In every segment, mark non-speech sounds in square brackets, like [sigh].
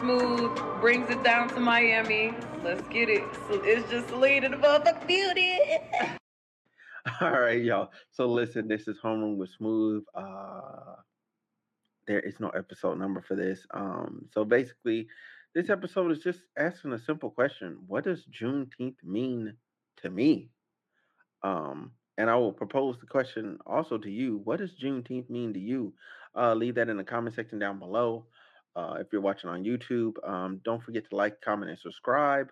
smooth. Brings it down to Miami. Let's get it. So it's just Selena the beauty. [laughs] All right, y'all. So listen, this is Homeroom with Smooth. Uh there is no episode number for this. Um, so basically, this episode is just asking a simple question: What does Juneteenth mean to me? Um, and I will propose the question also to you: What does Juneteenth mean to you? Uh, leave that in the comment section down below. Uh, if you're watching on YouTube, um, don't forget to like, comment, and subscribe.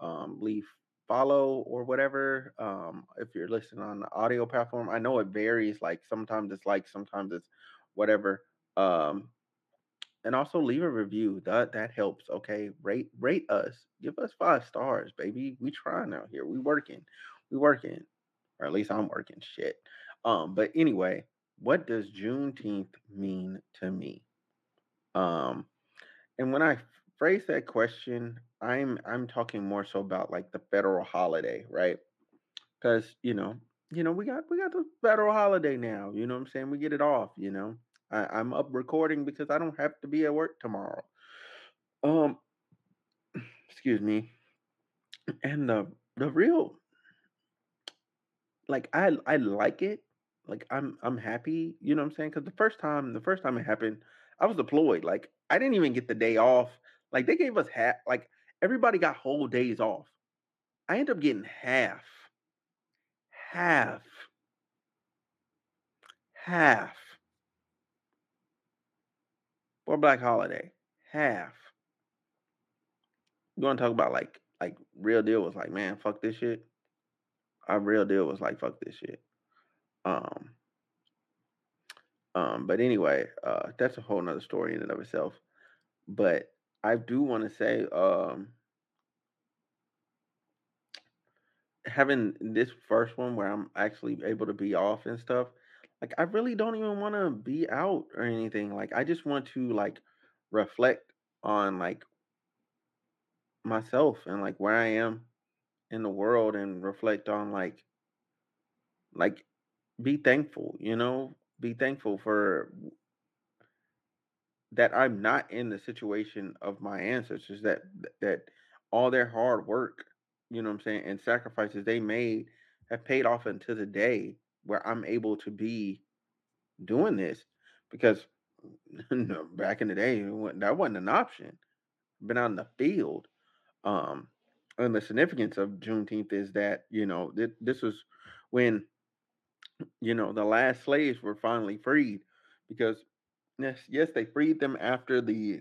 Um, leave follow or whatever. Um, if you're listening on the audio platform, I know it varies. Like sometimes it's like, sometimes it's whatever. Um, and also leave a review. That that helps. Okay, rate rate us. Give us five stars, baby. We trying out here. We working. We working, or at least I'm working. Shit. Um, but anyway, what does Juneteenth mean to me? Um, and when I phrase that question, I'm I'm talking more so about like the federal holiday, right? Because you know, you know, we got we got the federal holiday now. You know what I'm saying? We get it off. You know, I, I'm up recording because I don't have to be at work tomorrow. Um, [clears throat] excuse me. And the the real like I I like it. Like I'm I'm happy, you know what I'm saying? Cuz the first time the first time it happened, I was deployed. Like I didn't even get the day off. Like they gave us half like everybody got whole days off. I ended up getting half. Half. Half. For Black Holiday. Half. You want to talk about like like real deal was like, man, fuck this shit. Our real deal was like, fuck this shit. Um, um, but anyway, uh, that's a whole nother story in and of itself. But I do want to say, um, having this first one where I'm actually able to be off and stuff, like I really don't even want to be out or anything. Like I just want to like reflect on like myself and like where I am in the world and reflect on like like be thankful, you know, be thankful for that I'm not in the situation of my ancestors that that all their hard work, you know what I'm saying, and sacrifices they made have paid off until the day where I'm able to be doing this because [laughs] back in the day that wasn't an option. Been out in the field. Um and the significance of Juneteenth is that, you know, th- this was when you know, the last slaves were finally freed because yes, yes, they freed them after the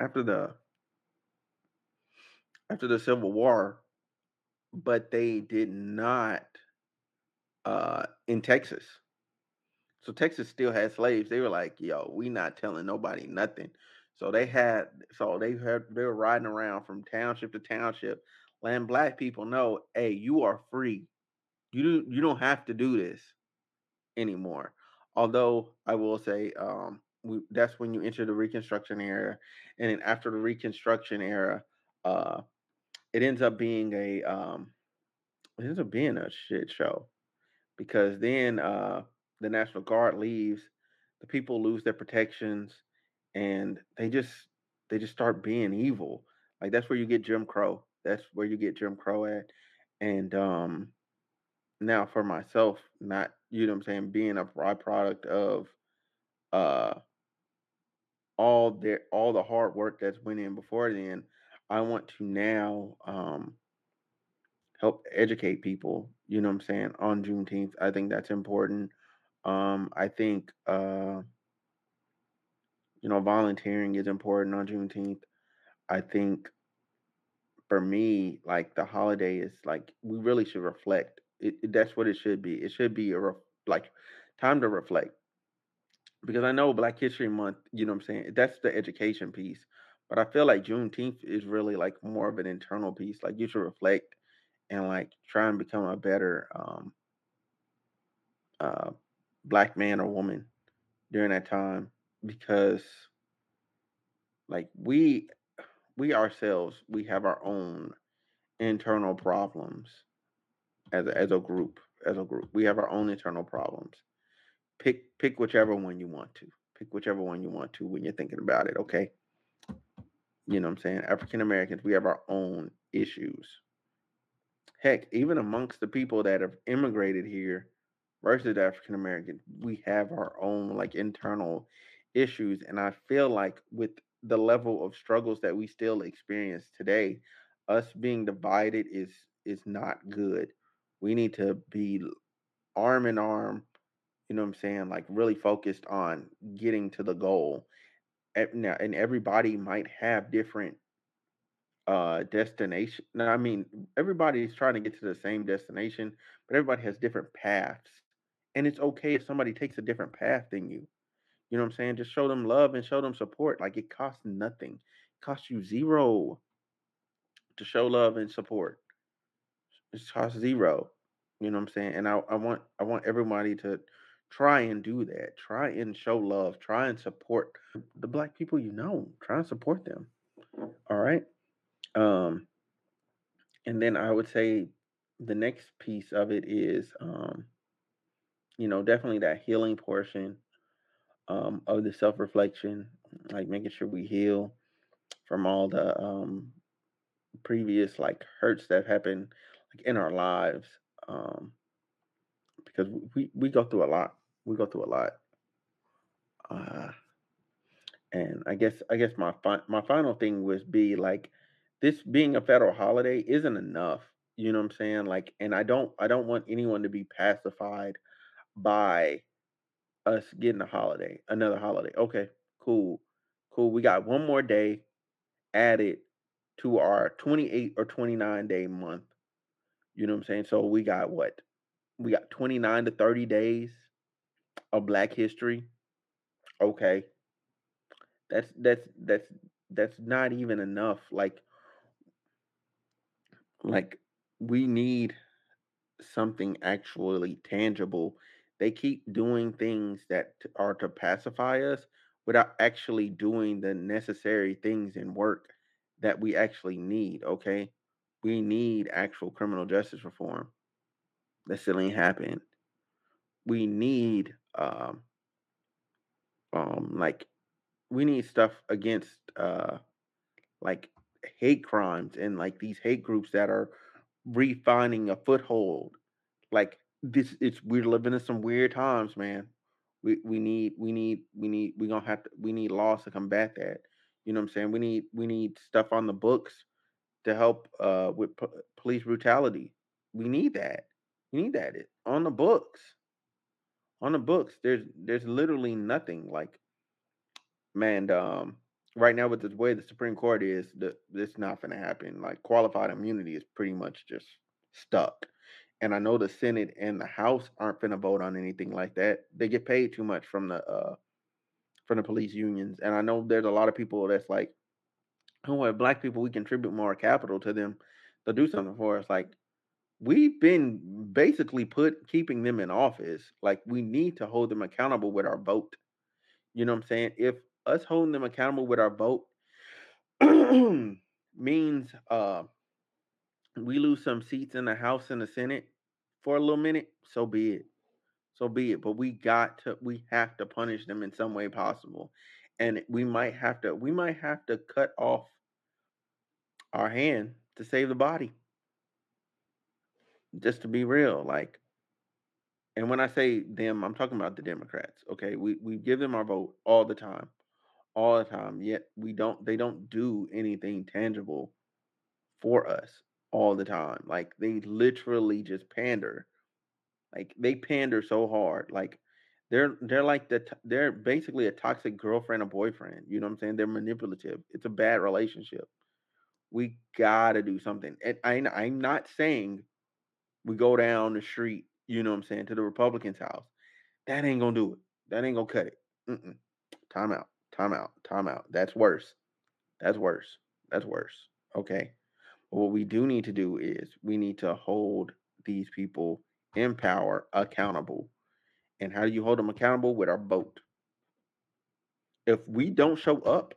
after the after the Civil War, but they did not uh in Texas. So Texas still had slaves. They were like, "Yo, we not telling nobody nothing." So they had, so they had, they were riding around from township to township, letting black people know, "Hey, you are free. You you don't have to do this anymore." Although I will say, um, we, that's when you enter the Reconstruction era, and then after the Reconstruction era, uh, it ends up being a, um, it ends up being a shit show because then uh, the National Guard leaves, the people lose their protections, and they just they just start being evil. Like that's where you get Jim Crow. That's where you get Jim Crow at. And um now for myself, not you know what I'm saying, being a byproduct of uh all their all the hard work that's went in before then, I want to now um help educate people, you know what I'm saying, on Juneteenth. I think that's important. Um I think uh you know, volunteering is important on Juneteenth. I think for me, like the holiday is like we really should reflect. It, it- that's what it should be. It should be a ref, like time to reflect because I know Black History Month. You know what I'm saying? That's the education piece, but I feel like Juneteenth is really like more of an internal piece. Like you should reflect and like try and become a better um, uh, black man or woman during that time because like we we ourselves we have our own internal problems as a, as a group as a group we have our own internal problems pick pick whichever one you want to pick whichever one you want to when you're thinking about it, okay? You know what I'm saying? African Americans, we have our own issues. Heck, even amongst the people that have immigrated here versus African Americans, we have our own like internal issues. And I feel like with the level of struggles that we still experience today, us being divided is is not good. We need to be arm in arm, you know what I'm saying, like really focused on getting to the goal. Now, and everybody might have different uh destination. Now, I mean, everybody's trying to get to the same destination, but everybody has different paths. And it's okay if somebody takes a different path than you. You know what I'm saying? Just show them love and show them support. Like it costs nothing. It costs you zero to show love and support. It costs zero. You know what I'm saying? And I, I want I want everybody to try and do that. Try and show love. Try and support the black people you know. Try and support them. All right. Um, and then I would say the next piece of it is, um, you know, definitely that healing portion um, of the self reflection, like making sure we heal from all the um, previous like hurts that happened like in our lives, um, because we we go through a lot. We go through a lot. Uh, and I guess I guess my fi- my final thing would be like this being a federal holiday isn't enough. You know what I'm saying? Like, and I don't I don't want anyone to be pacified by us getting a holiday, another holiday. Okay, cool, cool. We got one more day added to our 28 or 29 day month. You know what I'm saying? So we got what? We got 29 to 30 days of Black History. Okay. That's that's that's that's not even enough. Like like we need something actually tangible. They keep doing things that are to pacify us without actually doing the necessary things and work that we actually need, okay? We need actual criminal justice reform. That still ain't happened. We need um um like we need stuff against uh like hate crimes and like these hate groups that are refining a foothold. Like this it's we're living in some weird times, man. We we need we need we need we gonna have to we need laws to combat that. You know what I'm saying? We need we need stuff on the books to help uh with p- police brutality. We need that. We need that it, on the books. On the books, there's there's literally nothing like man. Um, right now with the way the Supreme Court is, the this not gonna happen. Like qualified immunity is pretty much just stuck. And I know the Senate and the House aren't gonna vote on anything like that. They get paid too much from the uh from the police unions. And I know there's a lot of people that's like, oh, well, black people, we contribute more capital to them. They'll do something for us. Like we've been basically put keeping them in office. Like we need to hold them accountable with our vote. You know what I'm saying? If us holding them accountable with our vote [clears throat] means uh we lose some seats in the House and the Senate for a little minute, so be it. So be it. But we got to we have to punish them in some way possible. And we might have to we might have to cut off our hand to save the body. Just to be real. Like and when I say them, I'm talking about the Democrats. Okay. We we give them our vote all the time. All the time. Yet we don't they don't do anything tangible for us all the time. Like they literally just pander. Like they pander so hard. Like they're they're like the they're basically a toxic girlfriend or boyfriend. You know what I'm saying? They're manipulative. It's a bad relationship. We gotta do something. And I I'm not saying we go down the street. You know what I'm saying to the Republicans' house. That ain't gonna do it. That ain't gonna cut it. Mm-mm. Time out. Time out. Time out. That's worse. That's worse. That's worse. Okay. But what we do need to do is we need to hold these people in power accountable. And how do you hold them accountable? With our vote. If we don't show up,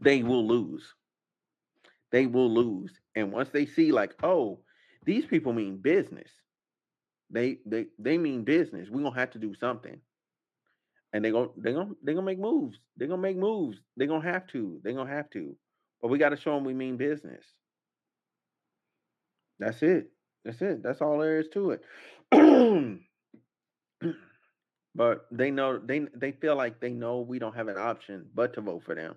they will lose. They will lose. And once they see, like, oh, these people mean business. They they they mean business. We're gonna have to do something. and they're gonna they're gonna they're gonna make moves. They're gonna make moves. They're gonna have to. They're gonna have to. But we got to show them we mean business. That's it. That's it. That's all there is to it. [clears throat] but they know they they feel like they know we don't have an option but to vote for them.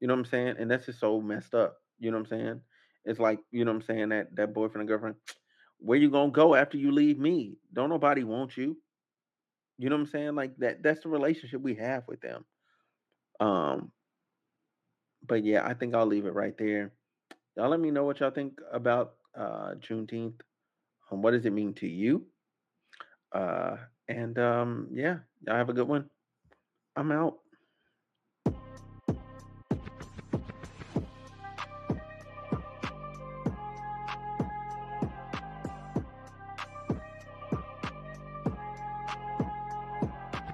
You know what I'm saying? And that's just so messed up. You know what I'm saying? It's like, you know what I'm saying, that that boyfriend and girlfriend, [sniffs] where you gonna go after you leave me? Don't nobody want you. You know what I'm saying? Like that that's the relationship we have with them. Um but yeah, I think I'll leave it right there. Y'all let me know what y'all think about uh Juneteenth. Um, what does it mean to you? Uh and um, yeah, y'all have a good one. I'm out.